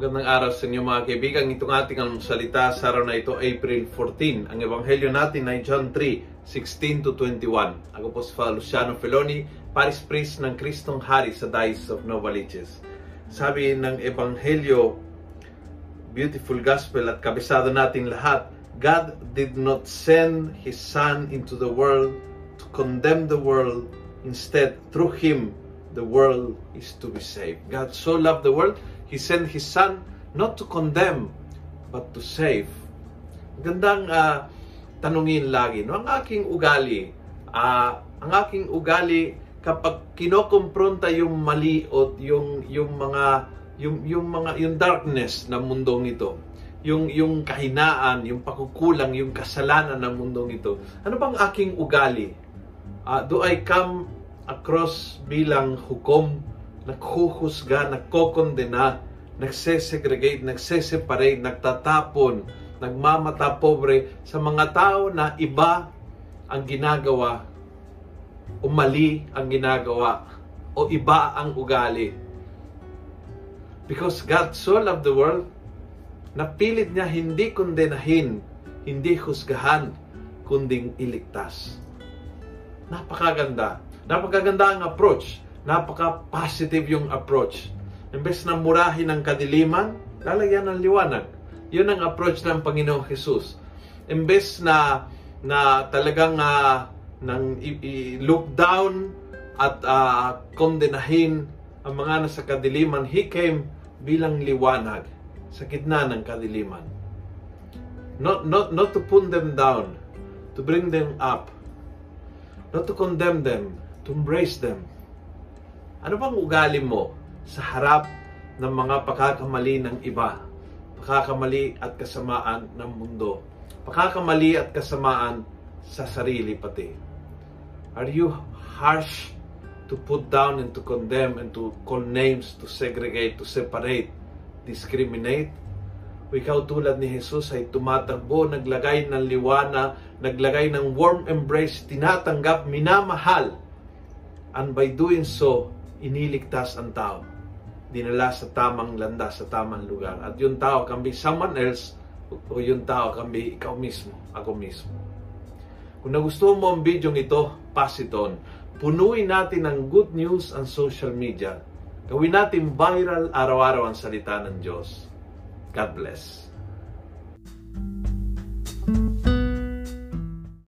Magandang araw sa inyo mga kaibigan. Itong ating salita sa araw na ito, April 14. Ang ebanghelyo natin ay John 3, 16 to 21. Ako po si Luciano Feloni, Paris Priest ng Kristong Hari sa Diocese of Novaliches. Sabi ng ebanghelyo, beautiful gospel at kabisado natin lahat, God did not send His Son into the world to condemn the world. Instead, through Him, the world is to be saved. God so loved the world, He sent His Son not to condemn, but to save. Gandang uh, tanungin lagi, no? ang aking ugali, uh, ang aking ugali kapag kinokompronta yung mali o yung, yung mga yung, yung mga yung darkness ng mundong ito, yung yung kahinaan, yung pakukulang, yung kasalanan ng mundong ito. Ano bang aking ugali? Uh, do I come across bilang hukom naghuhusga, nagkokondena, nagsesegregate, nagseseparate, nagtatapon, nagmamata pobre sa mga tao na iba ang ginagawa o mali ang ginagawa o iba ang ugali. Because God so loved the world, napilit niya hindi kondenahin, hindi husgahan, kunding iligtas. Napakaganda. Napakaganda ang approach Napaka-positive yung approach. Imbes na murahin ang kadiliman, lalagyan ng liwanag. Yun ang approach ng Panginoong Jesus. Imbes na na talagang uh, nang i-look down at uh, kondenahin ang mga nasa kadiliman, He came bilang liwanag sa gitna ng kadiliman. Not, not, not to put them down, to bring them up. Not to condemn them, to embrace them. Ano bang ugali mo sa harap ng mga pagkakamali ng iba? Pagkakamali at kasamaan ng mundo. Pagkakamali at kasamaan sa sarili pati. Are you harsh to put down and to condemn and to call names, to segregate, to separate, discriminate? O ikaw tulad ni Jesus ay tumatakbo, naglagay ng liwana, naglagay ng warm embrace, tinatanggap, minamahal. And by doing so, iniligtas ang tao. Dinala sa tamang landas, sa tamang lugar. At yung tao can be someone else o yung tao can be ikaw mismo, ako mismo. Kung nagustuhan mo ang video ito, pass it on. Punuin natin ng good news ang social media. Gawin natin viral araw-araw ang salita ng Diyos. God bless.